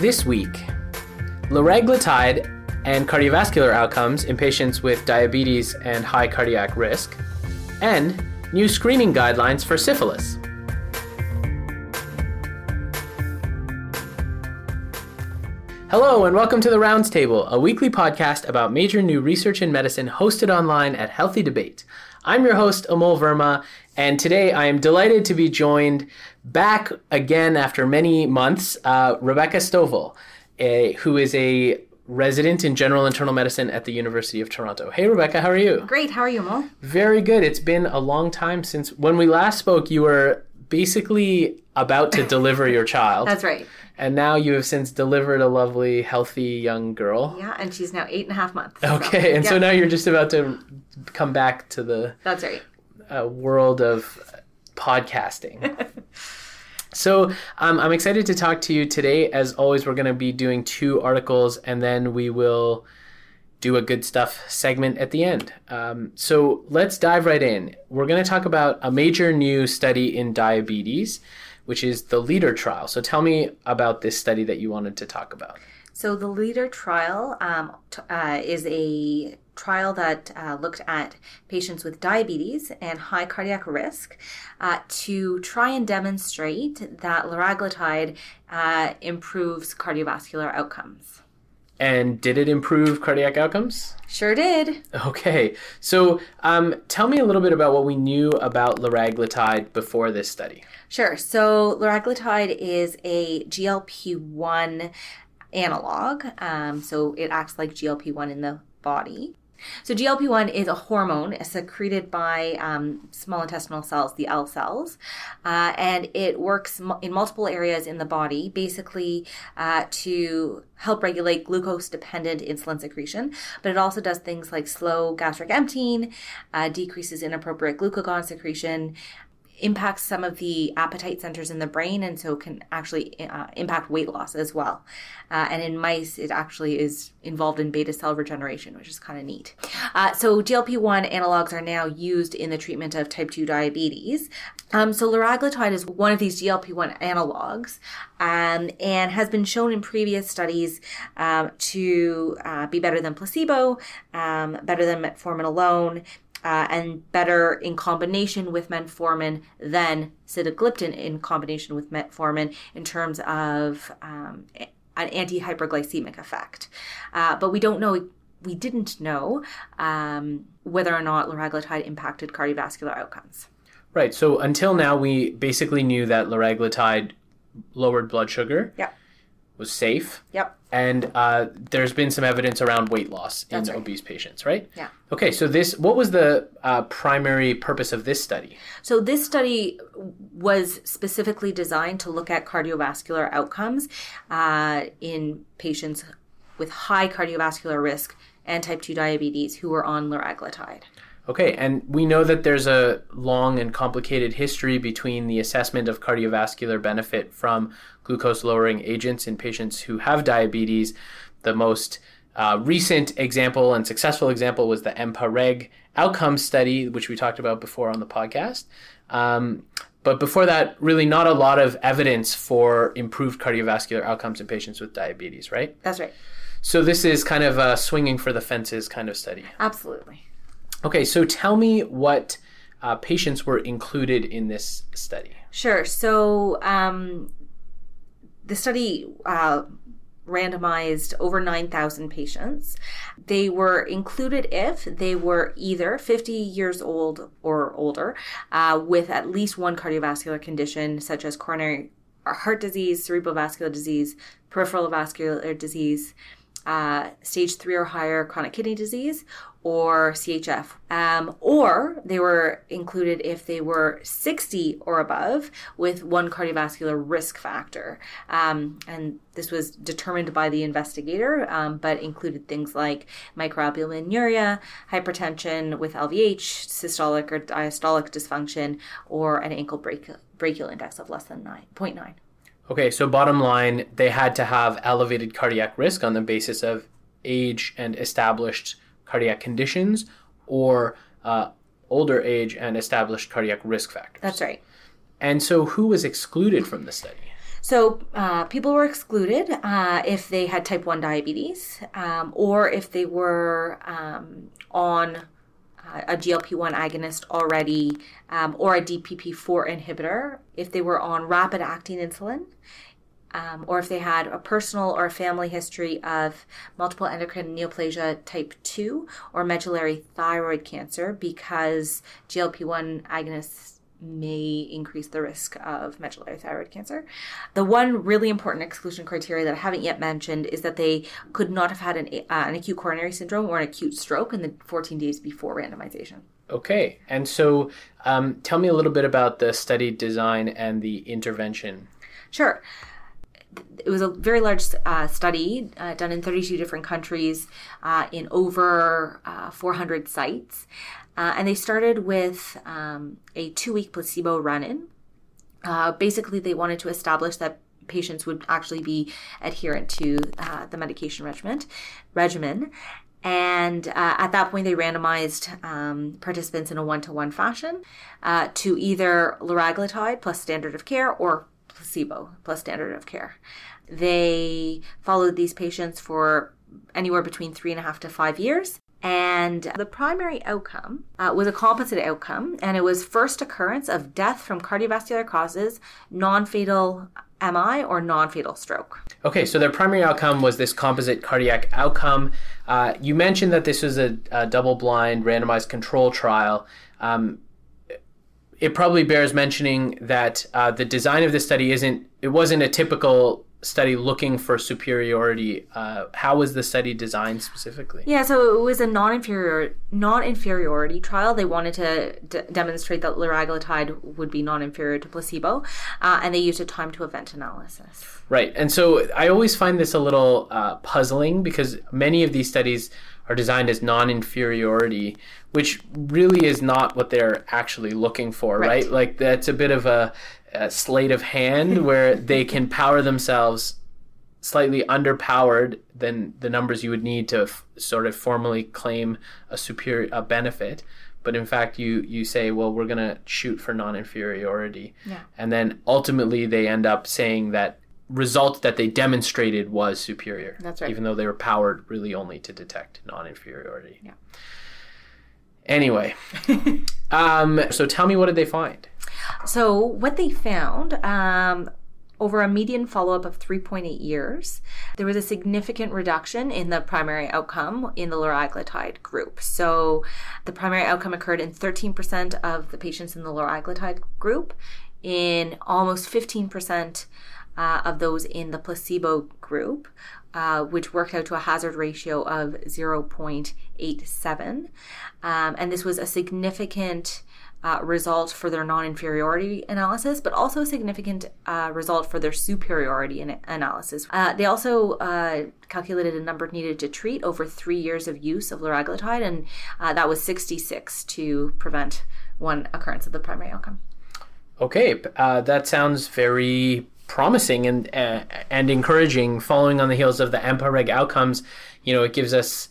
This week, liraglutide and cardiovascular outcomes in patients with diabetes and high cardiac risk, and new screening guidelines for syphilis. Hello, and welcome to the Rounds Table, a weekly podcast about major new research in medicine hosted online at Healthy Debate. I'm your host, Amol Verma, and today I am delighted to be joined back again after many months, uh, Rebecca Stovall, a, who is a resident in general internal medicine at the University of Toronto. Hey, Rebecca, how are you? Great. How are you, Amol? Very good. It's been a long time since when we last spoke, you were basically about to deliver your child. That's right. And now you have since delivered a lovely, healthy young girl. Yeah, and she's now eight and a half months. Okay, so, and so now you're just about to come back to the That's right. uh, world of podcasting. so um, I'm excited to talk to you today. As always, we're going to be doing two articles, and then we will do a good stuff segment at the end. Um, so let's dive right in. We're going to talk about a major new study in diabetes, which is the LEADER trial. So tell me about this study that you wanted to talk about. So the LEADER trial um, t- uh, is a trial that uh, looked at patients with diabetes and high cardiac risk uh, to try and demonstrate that liraglutide uh, improves cardiovascular outcomes. And did it improve cardiac outcomes? Sure did. Okay, so um, tell me a little bit about what we knew about liraglutide before this study. Sure. So liraglutide is a GLP-1 analog. Um, so it acts like GLP-1 in the body. So GLP-1 is a hormone secreted by um, small intestinal cells, the L cells, uh, and it works in multiple areas in the body, basically uh, to help regulate glucose-dependent insulin secretion. But it also does things like slow gastric emptying, uh, decreases inappropriate glucagon secretion, impacts some of the appetite centers in the brain and so can actually uh, impact weight loss as well. Uh, and in mice, it actually is involved in beta cell regeneration, which is kind of neat. Uh, so GLP 1 analogs are now used in the treatment of type 2 diabetes. Um, so liraglutide is one of these GLP 1 analogs um, and has been shown in previous studies um, to uh, be better than placebo, um, better than metformin alone, uh, and better in combination with metformin than sitagliptin in combination with metformin in terms of um, an anti-hyperglycemic effect. Uh, but we don't know. We didn't know um, whether or not liraglutide impacted cardiovascular outcomes. Right, so until now, we basically knew that liraglutide lowered blood sugar, Yep. Was safe, Yep. and uh, there's been some evidence around weight loss in right. obese patients, right? Yeah. Okay, so this, what was the uh, primary purpose of this study? So this study was specifically designed to look at cardiovascular outcomes uh, in patients with high cardiovascular risk and type 2 diabetes who were on liraglutide. Okay, and we know that there's a long and complicated history between the assessment of cardiovascular benefit from glucose lowering agents in patients who have diabetes. The most uh, recent example and successful example was the EMPA-REG outcome study, which we talked about before on the podcast. Um, but before that, really not a lot of evidence for improved cardiovascular outcomes in patients with diabetes, right? That's right. So this is kind of a swinging for the fences kind of study. Absolutely. Okay, so tell me what uh, patients were included in this study. Sure. So um, the study uh, randomized over 9,000 patients. They were included if they were either 50 years old or older uh, with at least one cardiovascular condition, such as coronary heart disease, cerebral vascular disease, peripheral vascular disease, uh, stage three or higher chronic kidney disease, or CHF. Um, or they were included if they were 60 or above with one cardiovascular risk factor. Um, and this was determined by the investigator, um, but included things like microalbuminuria, hypertension with LVH, systolic or diastolic dysfunction, or an ankle brachial, brachial index of less than 9.9. Okay, so bottom line, they had to have elevated cardiac risk on the basis of age and established cardiac conditions or uh, older age and established cardiac risk factors. That's right. And so, who was excluded from the study? So uh, people were excluded uh, if they had type 1 diabetes um, or if they were um, on uh, a GLP 1 agonist already um, or a DPP4 inhibitor, if they were on rapid acting insulin. Um, or if they had a personal or a family history of multiple endocrine neoplasia type 2 or medullary thyroid cancer, because GLP 1 agonists may increase the risk of medullary thyroid cancer. The one really important exclusion criteria that I haven't yet mentioned is that they could not have had an, uh, an acute coronary syndrome or an acute stroke in the 14 days before randomization. Okay, and so um, tell me a little bit about the study design and the intervention. Sure. It was a very large uh, study uh, done in 32 different countries uh, in over uh, 400 sites. Uh, and they started with um, a two week placebo run in. Uh, basically, they wanted to establish that patients would actually be adherent to the medication regimen. regimen. And at that point, they randomized um, participants in a one to one fashion to either liraglutide plus standard of care or placebo plus standard of care. They followed these patients for anywhere between three and a half to five years. And the primary outcome uh, was a composite outcome, and it was first occurrence of death from cardiovascular causes, non fatal MI, or non fatal stroke. Okay, so their primary outcome was this composite cardiac outcome. Uh, you mentioned that this was a, a double blind randomized control trial. Um, it probably bears mentioning that uh, the design of the study isn't, it wasn't a typical study looking for superiority. Uh, how was the study designed specifically? Yeah, so it was a non-inferior non-inferiority trial. They wanted to d- demonstrate that liraglutide would be non-inferior to placebo, uh, and they used a time to event analysis. Right, and so I always find this a little uh, puzzling because many of these studies are designed as non-inferiority, which really is not what they're actually looking for, right? right? Like that's a bit of a a sleight of hand where they can power themselves slightly underpowered than the numbers you would need to f- sort of formally claim a superior a benefit but in fact you you say well we're going to shoot for non-inferiority yeah. and then ultimately they end up saying that result that they demonstrated was superior that's right. even though they were powered really only to detect non-inferiority. Yeah. Anyway um, so tell me what did they find? So, what they found um, over a median follow up of 3.8 years, there was a significant reduction in the primary outcome in the liraglutide group. So, the primary outcome occurred in 13% of the patients in the liraglutide group, in almost 15% uh, of those in the placebo group, uh, which worked out to a hazard ratio of 0.87. Um, and this was a significant uh, result for their non inferiority analysis, but also a significant uh, result for their superiority in- analysis. Uh, they also uh, calculated a number needed to treat over three years of use of liraglutide, and uh, that was 66 to prevent one occurrence of the primary outcome. Okay, uh, that sounds very promising and and encouraging. Following on the heels of the EMPA-REG outcomes, you know, it gives us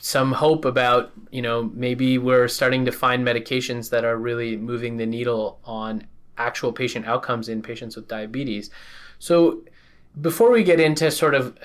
some hope about you know maybe we're starting to find medications that are really moving the needle on actual patient outcomes in patients with diabetes. So before we get into sort of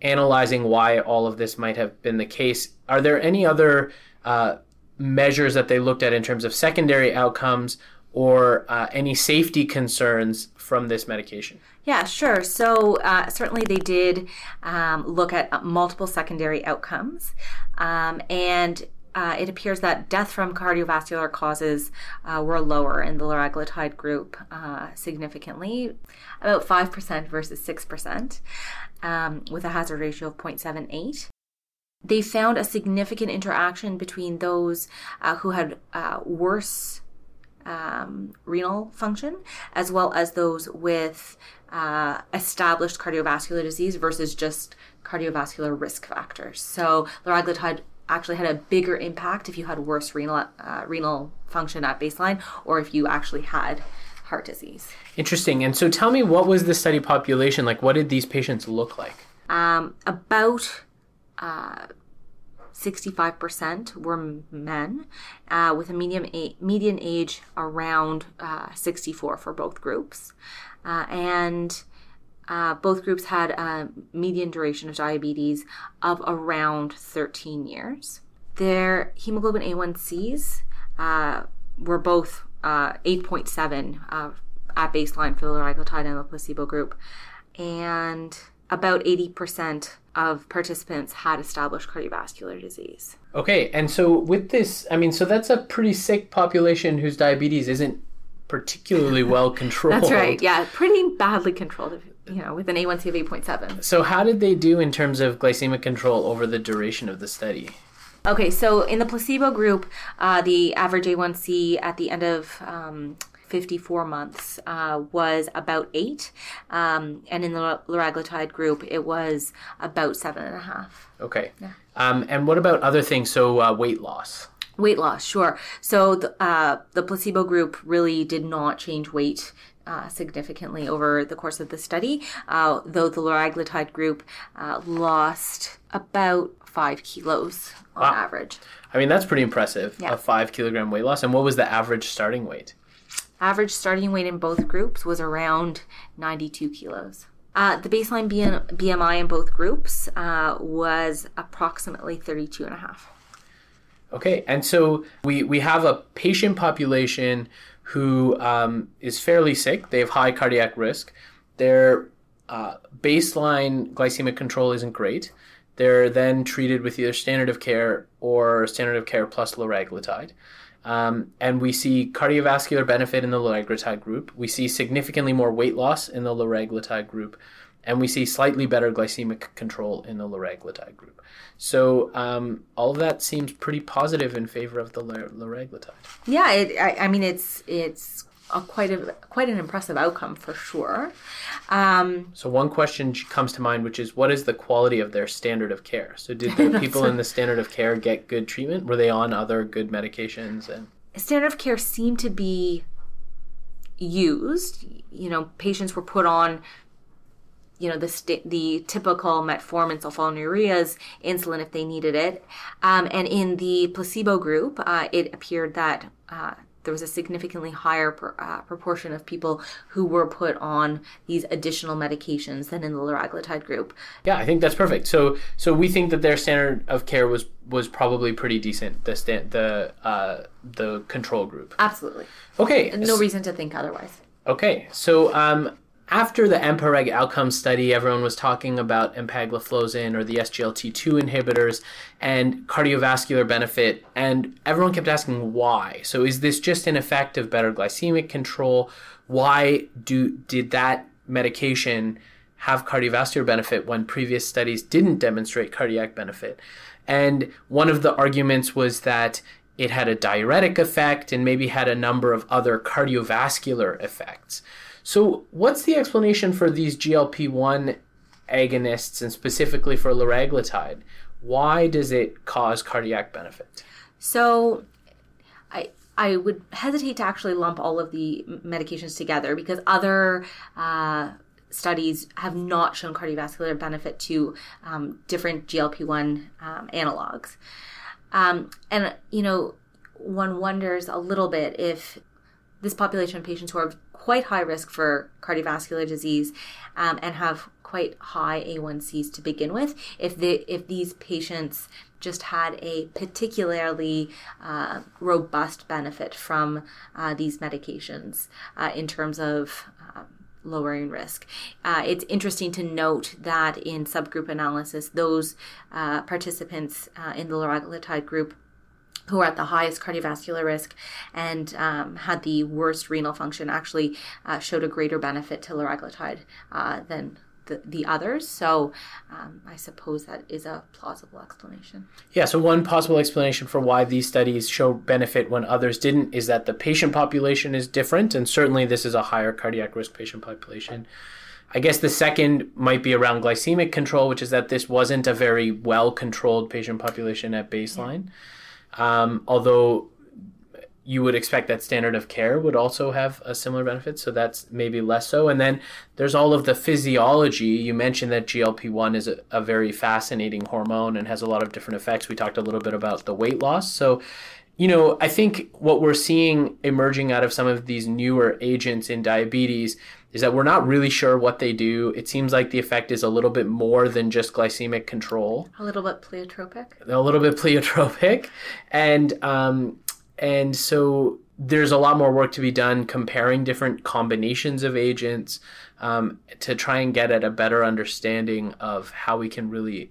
analyzing why all of this might have been the case, are there any other uh, measures that they looked at in terms of secondary outcomes or uh, any safety concerns from this medication? Yeah, sure. So uh, certainly they did um, look at multiple secondary outcomes, um, and uh, it appears that death from cardiovascular causes uh, were lower in the liraglutide group uh, significantly, about 5% versus 6%, um, with a hazard ratio of 0.78. They found a significant interaction between those uh, who had uh, worse um, renal function, as well as those with uh, established cardiovascular disease versus just cardiovascular risk factors. So liraglutide actually had a bigger impact if you had worse renal uh, renal function at baseline, or if you actually had heart disease. Interesting. And so, tell me, what was the study population like? What did these patients look like? Um, about uh, 65% were men, uh, with a median, a- median age around uh, 64 for both groups. Uh, and uh, both groups had a median duration of diabetes of around 13 years. Their hemoglobin A1Cs uh, were both uh, 8.7 uh, at baseline for the liraglutide and the placebo group. And about 80% of participants had established cardiovascular disease. Okay, and so with this, I mean, so that's a pretty sick population whose diabetes isn't particularly well controlled. That's right. Yeah, pretty badly controlled. You know, with an A1C of 8.7. So how did they do in terms of glycemic control over the duration of the study? Okay, so in the placebo group, uh, the average A1C at the end of um, 54 months uh, was about eight, um, and in the liraglutide group, it was about seven and a half. Okay. Yeah. Um, and what about other things? So uh, weight loss. Weight loss, sure. So the, uh, the placebo group really did not change weight uh, significantly over the course of the study, uh, though the liraglutide group uh, lost about five kilos on wow. average. I mean, that's pretty impressive, yeah. a five kilogram weight loss. And what was the average starting weight? Average starting weight in both groups was around 92 kilos. Uh, the baseline BMI in both groups uh, was approximately 32 and a half. Okay, and so we, we have a patient population who um, is fairly sick. They have high cardiac risk. Their uh, baseline glycemic control isn't great. They're then treated with either standard of care or standard of care plus liraglutide. Um, and we see cardiovascular benefit in the liraglutide group. We see significantly more weight loss in the liraglutide group and we see slightly better glycemic control in the liraglutide group. So um, all of that seems pretty positive in favor of the liraglutide. Yeah, it, I, I, mean it's it's a quite a quite an impressive outcome for sure. Um, so one question comes to mind, which is what is the quality of their standard of care? So did the people in the standard of care get good treatment? Were they on other good medications? And standard of care seemed to be used. You know, patients were put on you know the st- the typical metformin sulfonylureas insulin if they needed it um, and in the placebo group uh, it appeared that uh, there was a significantly higher per, uh, proportion of people who were put on these additional medications than in the liraglutide group. Yeah, I think that's perfect. So, so we think that their standard of care was was probably pretty decent. The sta- the uh, the control group. Absolutely. Okay. No reason to think otherwise. Okay, so um, after the EMPA-REG outcome study, everyone was talking about empagliflozin or the SGLT2 inhibitors and cardiovascular benefit, and everyone kept asking why. So, is this just an effect of better glycemic control? Why do did that medication have cardiovascular benefit when previous studies didn't demonstrate cardiac benefit? And one of the arguments was that it had a diuretic effect and maybe had a number of other cardiovascular effects. So, what's the explanation for these GLP 1 agonists and specifically for liraglutide? Why does it cause cardiac benefit? So, I, I would hesitate to actually lump all of the medications together because other uh, studies have not shown cardiovascular benefit to um, different GLP 1 um, analogs. Um, and, you know, one wonders a little bit if this population of patients who are quite high risk for cardiovascular disease um, and have quite high A1Cs to begin with. If the if these patients just had a particularly uh, robust benefit from uh, these medications uh, in terms of um, lowering risk. Uh, it's interesting to note that in subgroup analysis, those uh, participants uh, in the liraglutide group who are at the highest cardiovascular risk and um, had the worst renal function actually uh, showed a greater benefit to liraglutide uh, than the, the, others. So um, I suppose that is a plausible explanation. Yeah, so one possible explanation for why these studies show benefit when others didn't is that the patient population is different, and certainly this is a higher cardiac risk patient population. I guess the second might be around glycemic control, which is that this wasn't a very well controlled patient population at baseline. Yeah. Um, although you would expect that standard of care would also have a similar benefit, so that's maybe less so. And then there's all of the physiology. You mentioned that GLP 1 is a, a, very fascinating hormone and has a lot of different effects. We talked a little bit about the weight loss. So you know, I think what we're seeing emerging out of some of these newer agents in diabetes is that we're not really sure what they do. It seems like the effect is a little bit more than just glycemic control. A little bit pleiotropic. A little bit pleiotropic, and um, and so there's a lot more work to be done comparing different combinations of agents um, to try and get at a better understanding of how we can really,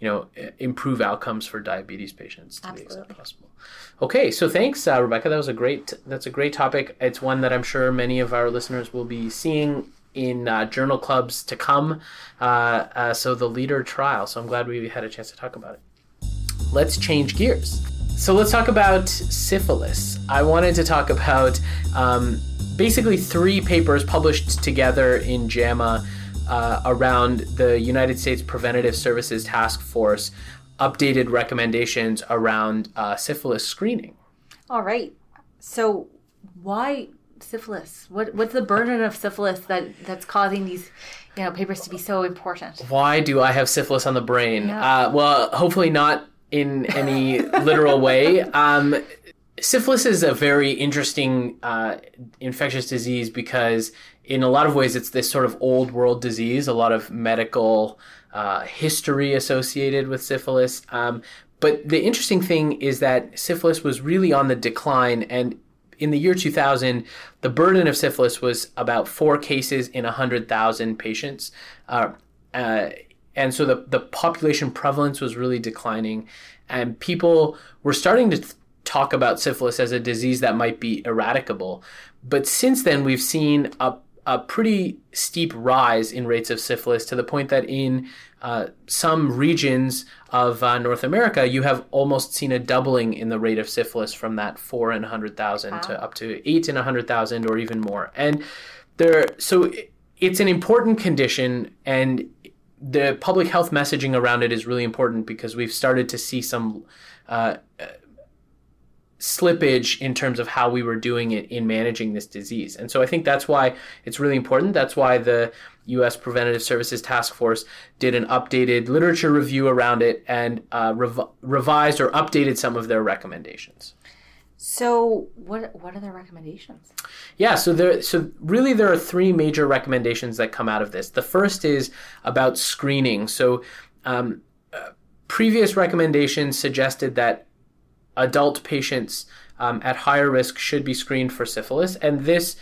you know, improve outcomes for diabetes patients to Absolutely. the extent possible. Okay, so thanks, uh, Rebecca. That was a great. That's a great topic. It's one that I'm sure many of our listeners will be seeing in uh, journal clubs to come. Uh, uh, so the leader trial. So I'm glad we had a chance to talk about it. Let's change gears. So let's talk about syphilis. I wanted to talk about um, basically three papers published together in JAMA uh, around the United States Preventative Services Task Force updated recommendations around uh, syphilis screening. All right. So why syphilis? What what's the burden of syphilis that that's causing these you know papers to be so important? Why do I have syphilis on the brain? Yeah. Uh, well, hopefully not in any literal way. Um, syphilis is a very interesting uh, infectious disease because, in a lot of ways, it's this sort of old world disease. A lot of medical uh, history associated with syphilis. Um, but the interesting thing is that syphilis was really on the decline, and in the year 2000, the burden of syphilis was about four cases in 100,000 patients. Uh, uh, and so the, the population prevalence was really declining, and people were starting to th- talk about syphilis as a disease that might be eradicable. But since then, we've seen a a pretty steep rise in rates of syphilis to the point that in uh, some regions of uh, North America, you have almost seen a doubling in the rate of syphilis from that four in 100,000 Wow. to up to eight in 100,000 or even more. And there, so it's an important condition and the public health messaging around it is really important because we've started to see some uh, slippage in terms of how we were doing it in managing this disease. And so I think that's why it's really important. That's why the U.S. Preventative Services Task Force did an updated literature review around it and uh, rev- revised or updated some of their recommendations. So what what are the recommendations? Yeah, so there so really there are three major recommendations that come out of this. The first is about screening. So um, uh, previous recommendations suggested that adult patients um, at higher risk should be screened for syphilis, and this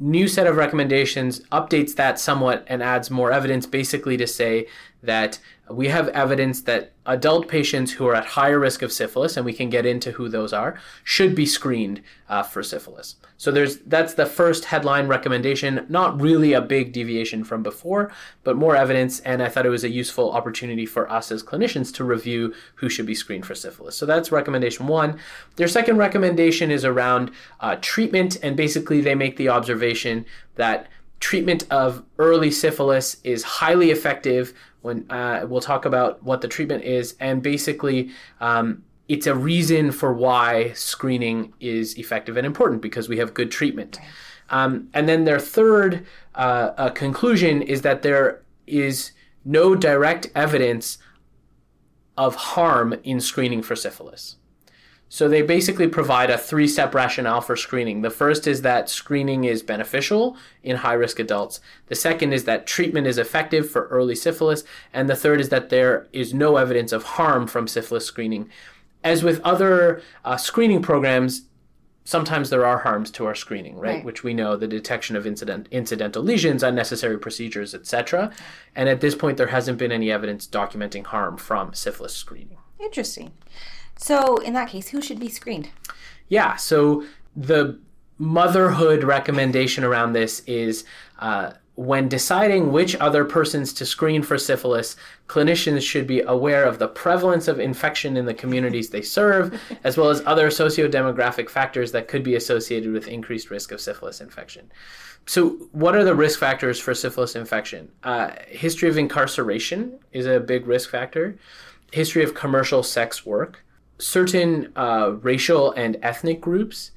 new set of recommendations updates that somewhat and adds more evidence basically to say that we have evidence that adult patients who are at higher risk of syphilis, and we can get into who those are, should be screened uh, for syphilis. So there's that's the first headline recommendation. Not really a big deviation from before, but more evidence. And I thought it was a useful opportunity for us as clinicians to review who should be screened for syphilis. So that's recommendation one. Their second recommendation is around uh, treatment, and basically they make the observation that treatment of early syphilis is highly effective. When uh, we'll talk about what the treatment is, and basically. Um, it's a reason for why screening is effective and important because we have good treatment. Um, and then their third uh, uh, conclusion is that there is no direct evidence of harm in screening for syphilis. So they basically provide a three step rationale for screening. The first is that screening is beneficial in high risk adults. The second is that treatment is effective for early syphilis. And the third is that there is no evidence of harm from syphilis screening. As with other uh, screening programs, sometimes there are harms to our screening, right? Right. Which we know the detection of incident, incidental lesions, unnecessary procedures, etc. And at this point, there hasn't been any evidence documenting harm from syphilis screening. Interesting. So in that case, who should be screened? Yeah, so the motherhood recommendation around this is uh, when deciding which other persons to screen for syphilis, clinicians should be aware of the prevalence of infection in the communities they serve, as well as other socio-demographic factors that could be associated with increased risk of syphilis infection. So, what are the risk factors for syphilis infection? Uh, history of incarceration is a big risk factor. History of commercial sex work, certain uh, racial and ethnic groups.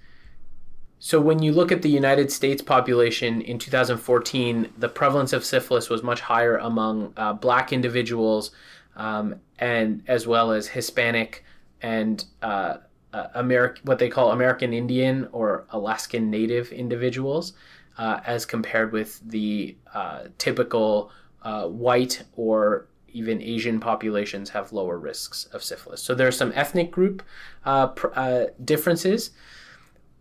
So, when you look at the United States population in 2014, the prevalence of syphilis was much higher among uh, black individuals um, and as well as Hispanic and uh, uh, American, what they call American Indian or Alaskan Native individuals, uh, as compared with the uh, typical uh, white or even Asian populations have lower risks of syphilis. So there are some ethnic group pr- differences.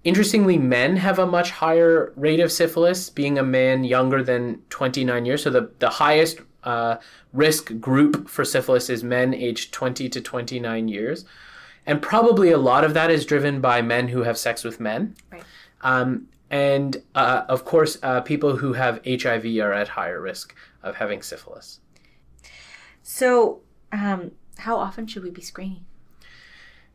Interestingly, men have a much higher rate of syphilis, being a man younger than 29 years. So the, the highest uh, risk group for syphilis is men aged 20 to 29 years. And probably a lot of that is driven by men who have sex with men. Right. Um, and uh, of course, uh, people who have HIV are at higher risk of having syphilis. So, um, how often should we be screening?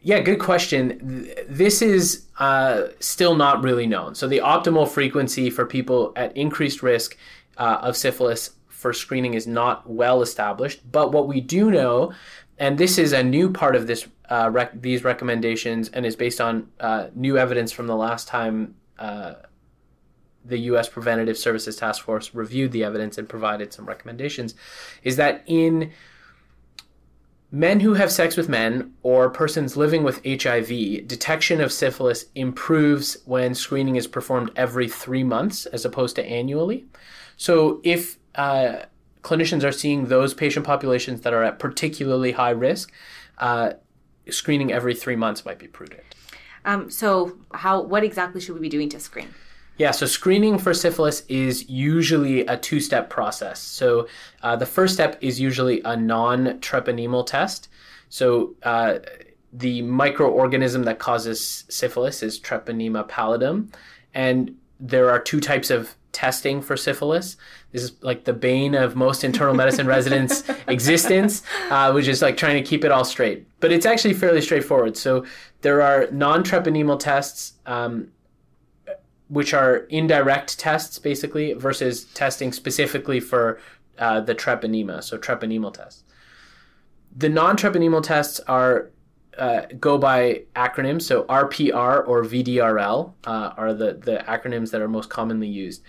Yeah, good question. This is uh, still not really known. So, the optimal frequency for people at increased risk uh, of syphilis for screening is not well established. But what we do know, and this is a new part of this uh, rec- these recommendations, and is based on uh, new evidence from the last time uh, the U.S. Preventative Services Task Force reviewed the evidence and provided some recommendations, is that in men who have sex with men or persons living with HIV, detection of syphilis improves when screening is performed every three months as opposed to annually. So if uh, clinicians are seeing those patient populations that are at particularly high risk, uh, screening every three months might be prudent. Um, so, how what exactly should we be doing to screen? Yeah, so screening for syphilis is usually a two step process. So uh, the first step is usually a non treponemal test. So uh, the microorganism that causes syphilis is Treponema pallidum. And there are two types of testing for syphilis. This is like the bane of most internal medicine residents' existence, uh, which is like trying to keep it all straight. But it's actually fairly straightforward. So there are non treponemal tests. Um, which are indirect tests basically versus testing specifically for uh, the treponema, so treponemal tests. The non-treponemal tests are uh, go by acronyms, so RPR or VDRL uh, are the, the acronyms that are most commonly used.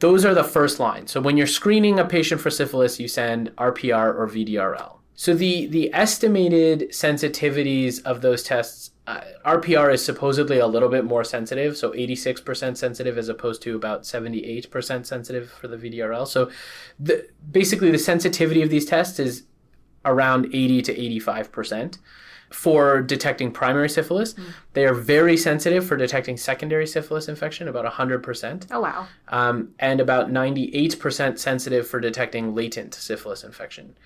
Those are the first line. So when you're screening a patient for syphilis, you send RPR or VDRL. So the the estimated sensitivities of those tests uh, RPR is supposedly a little bit more sensitive, so 86% sensitive as opposed to about 78% sensitive for the VDRL. So the, basically, the sensitivity of these tests is around 80 to 85% for detecting primary syphilis. Mm. They are very sensitive for detecting secondary syphilis infection, about 100%. Oh, wow. Um, and about 98% sensitive for detecting latent syphilis infection.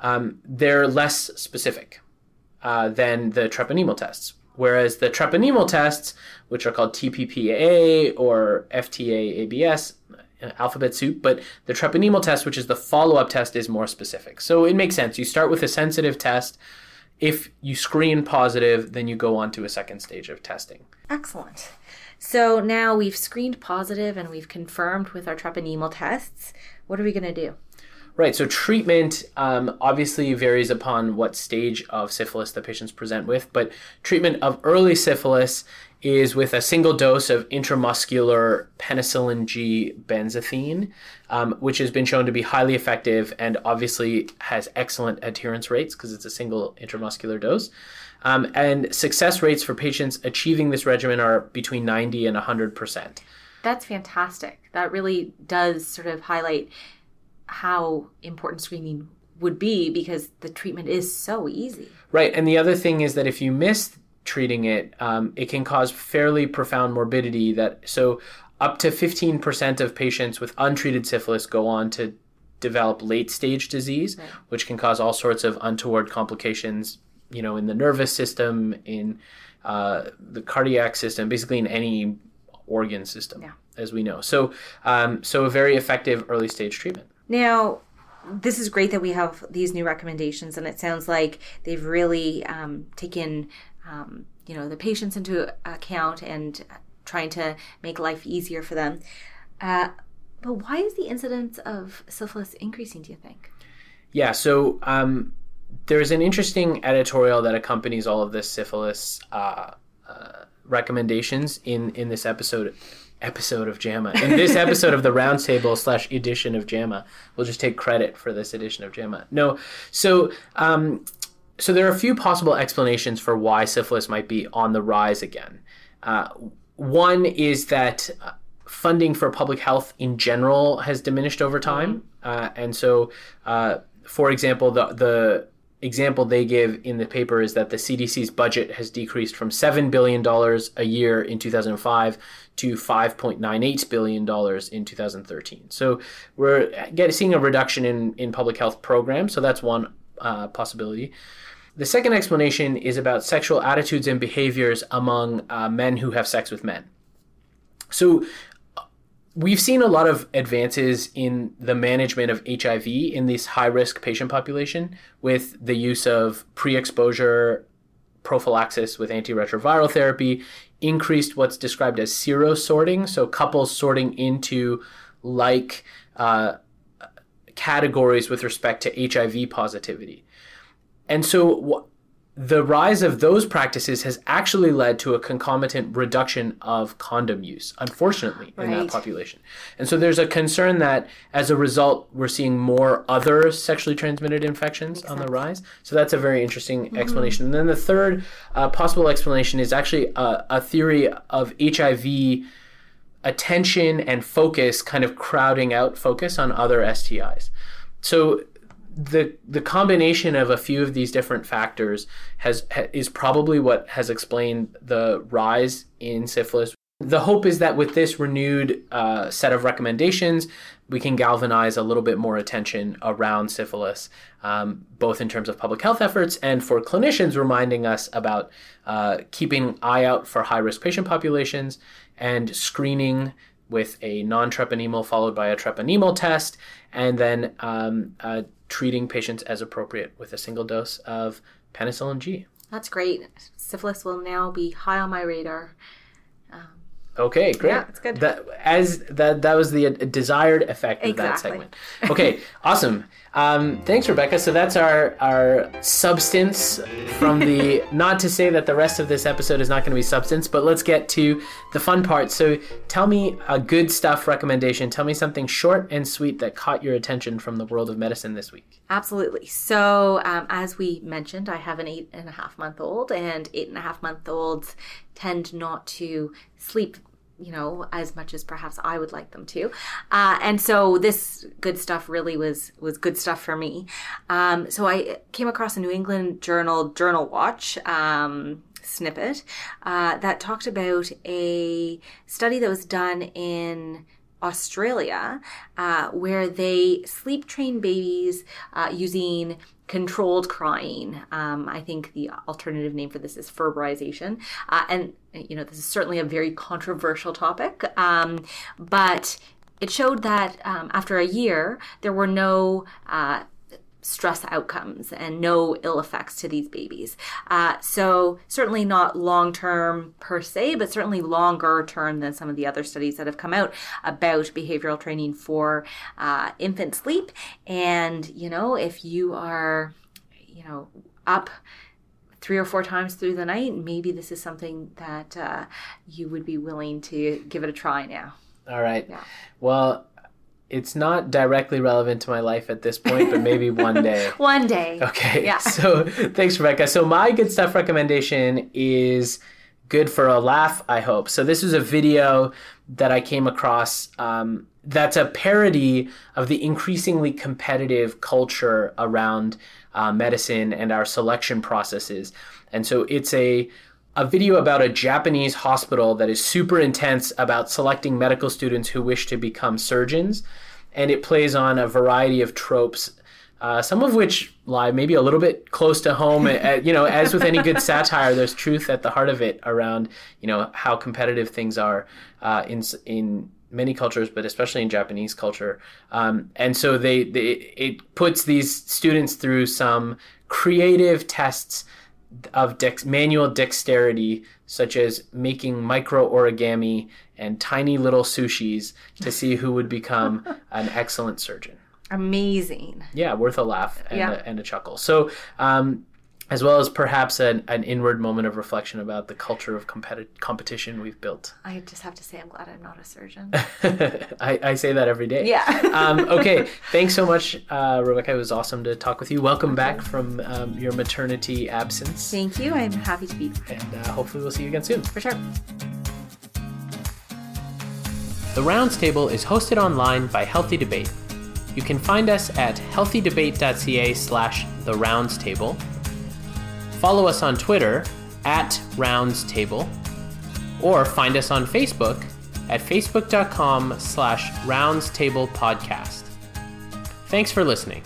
Um, they're less specific. Uh, than the treponemal tests, Whereas the treponemal tests, which are called TPPA or FTA ABS, uh, alphabet soup, but the treponemal test, which is the follow up test, is more specific. So it makes sense. You start with a sensitive test. If you screen positive, then you go on to a second stage of testing. Excellent. So now we've screened positive and we've confirmed with our treponemal tests. What are we going to do? Right. So treatment um, obviously varies upon what stage of syphilis the patients present with, but treatment of early syphilis is with a single dose of intramuscular penicillin G benzathine, um, which has been shown to be highly effective and obviously has excellent adherence rates because it's a single intramuscular dose. Um, and success rates for patients achieving this regimen are between 90 and 100%. That's fantastic. That really does sort of highlight how important screening would be because the treatment is so easy. Right. And the other thing is that if you miss treating it, um, it can cause fairly profound morbidity. That so up to 15% of patients with untreated syphilis go on to develop late stage disease, right. which can cause all sorts of untoward complications, you know, in the nervous system, in uh, the cardiac system, basically in any organ system, yeah. as we know. So, um, so a very effective early stage treatment. Now, this is great that we have these new recommendations, and it sounds like they've really um, taken, um, you know, the patients into account and trying to make life easier for them. Uh, but why is the incidence of syphilis increasing? Do you think? Yeah, so um, there's an interesting editorial that accompanies all of this syphilis uh, uh, recommendations in in this episode episode of JAMA. In this episode of the roundtable slash edition of JAMA, we'll just take credit for this edition of JAMA. No, so um, so there are a few possible explanations for why syphilis might be on the rise again. Uh, one is that uh, funding for public health in general has diminished over time, uh, and so, uh, for example, the the example they give in the paper is that the CDC's budget has decreased from $7 billion a year in 2005 to $5.98 billion in 2013. So we're getting, seeing a reduction in, in public health programs. So that's one uh, possibility. The second explanation is about sexual attitudes and behaviors among uh, men who have sex with men. So we've seen a lot of advances in the management of HIV in this high risk patient population with the use of pre exposure prophylaxis with antiretroviral therapy, increased what's described as serosorting, so couples sorting into like uh, categories with respect to HIV positivity. And so, the rise of those practices has actually led to a concomitant reduction of condom use, unfortunately, right. in that population. And so there's a concern that as a result, we're seeing more other sexually transmitted infections on the rise. So that's a very interesting mm-hmm. explanation. And then the third uh, possible explanation is actually a, a theory of HIV attention and focus kind of crowding out focus on other STIs. So the the combination of a few of these different factors has is probably what has explained the rise in syphilis. The hope is that with this renewed uh, set of recommendations, we can galvanize a little bit more attention around syphilis, um, both in terms of public health efforts and for clinicians reminding us about uh, keeping eye out for high risk patient populations and screening with a non treponemal followed by a treponemal test, and then um, uh, treating patients as appropriate with a single dose of penicillin G. That's great. Syphilis will now be high on my radar. Okay, great. Yeah, it's good. That, as that that was the desired effect of exactly. that segment. Okay, awesome. Um, thanks, Rebecca. So that's our our substance from the. not to say that the rest of this episode is not going to be substance, but let's get to the fun part. So tell me a good stuff recommendation. Tell me something short and sweet that caught your attention from the world of medicine this week. Absolutely. So um, as we mentioned, I have an eight and a half month old, and eight and a half month olds tend not to sleep you know as much as perhaps I would like them to. Uh, and so this good stuff really was was good stuff for me. Um, so I came across a New England Journal Journal Watch. Um, snippet uh, that talked about a study that was done in Australia, uh, where they sleep train babies uh, using controlled crying. Um, I think the alternative name for this is ferberization. Uh, and, you know, this is certainly a very controversial topic, um, but it showed that um, after a year, there were no uh, stress outcomes and no ill effects to these babies. Uh, so, certainly not long term per se, but certainly longer term than some of the other studies that have come out about behavioral training for uh, infant sleep. And, you know, if you are, you know, up three or four times through the night, maybe this is something that uh, you would be willing to give it a try now. All right. Yeah. Well, it's not directly relevant to my life at this point, but maybe one day. one day. Okay. Yeah. So thanks, Rebecca. So my good stuff recommendation is good for a laugh, I hope. So this is a video that I came across um, that's a parody of the increasingly competitive culture around uh, medicine and our selection processes. And so it's a a video about a Japanese hospital that is super intense about selecting medical students who wish to become surgeons. And it plays on a variety of tropes, uh, some of which lie maybe a little bit close to home. uh, you know, as with any good satire, there's truth at the heart of it around, you know, how competitive things are uh, in, in many cultures, but especially in Japanese culture. Um, and so they, they, it puts these students through some creative tests of dex- manual dexterity, such as making micro origami and tiny little sushis, to see who would become an excellent surgeon. Amazing. Yeah, worth a laugh and, yeah. a, and a chuckle. So, um, as well as perhaps an, an inward moment of reflection about the culture of competi- competition we've built. I just have to say, I'm glad I'm not a surgeon. I, I say that every day. Yeah. um, okay. Thanks so much, uh, Rebecca. It was awesome to talk with you. Welcome back from um, your maternity absence. Thank you. I'm happy to be here. And uh, hopefully, we'll see you again soon. For sure. The Rounds Table is hosted online by Healthy Debate. You can find us at healthydebate.ca slash the rounds table. Follow us on Twitter at rounds table, or find us on Facebook at facebook.com slash rounds table podcast. Thanks for listening.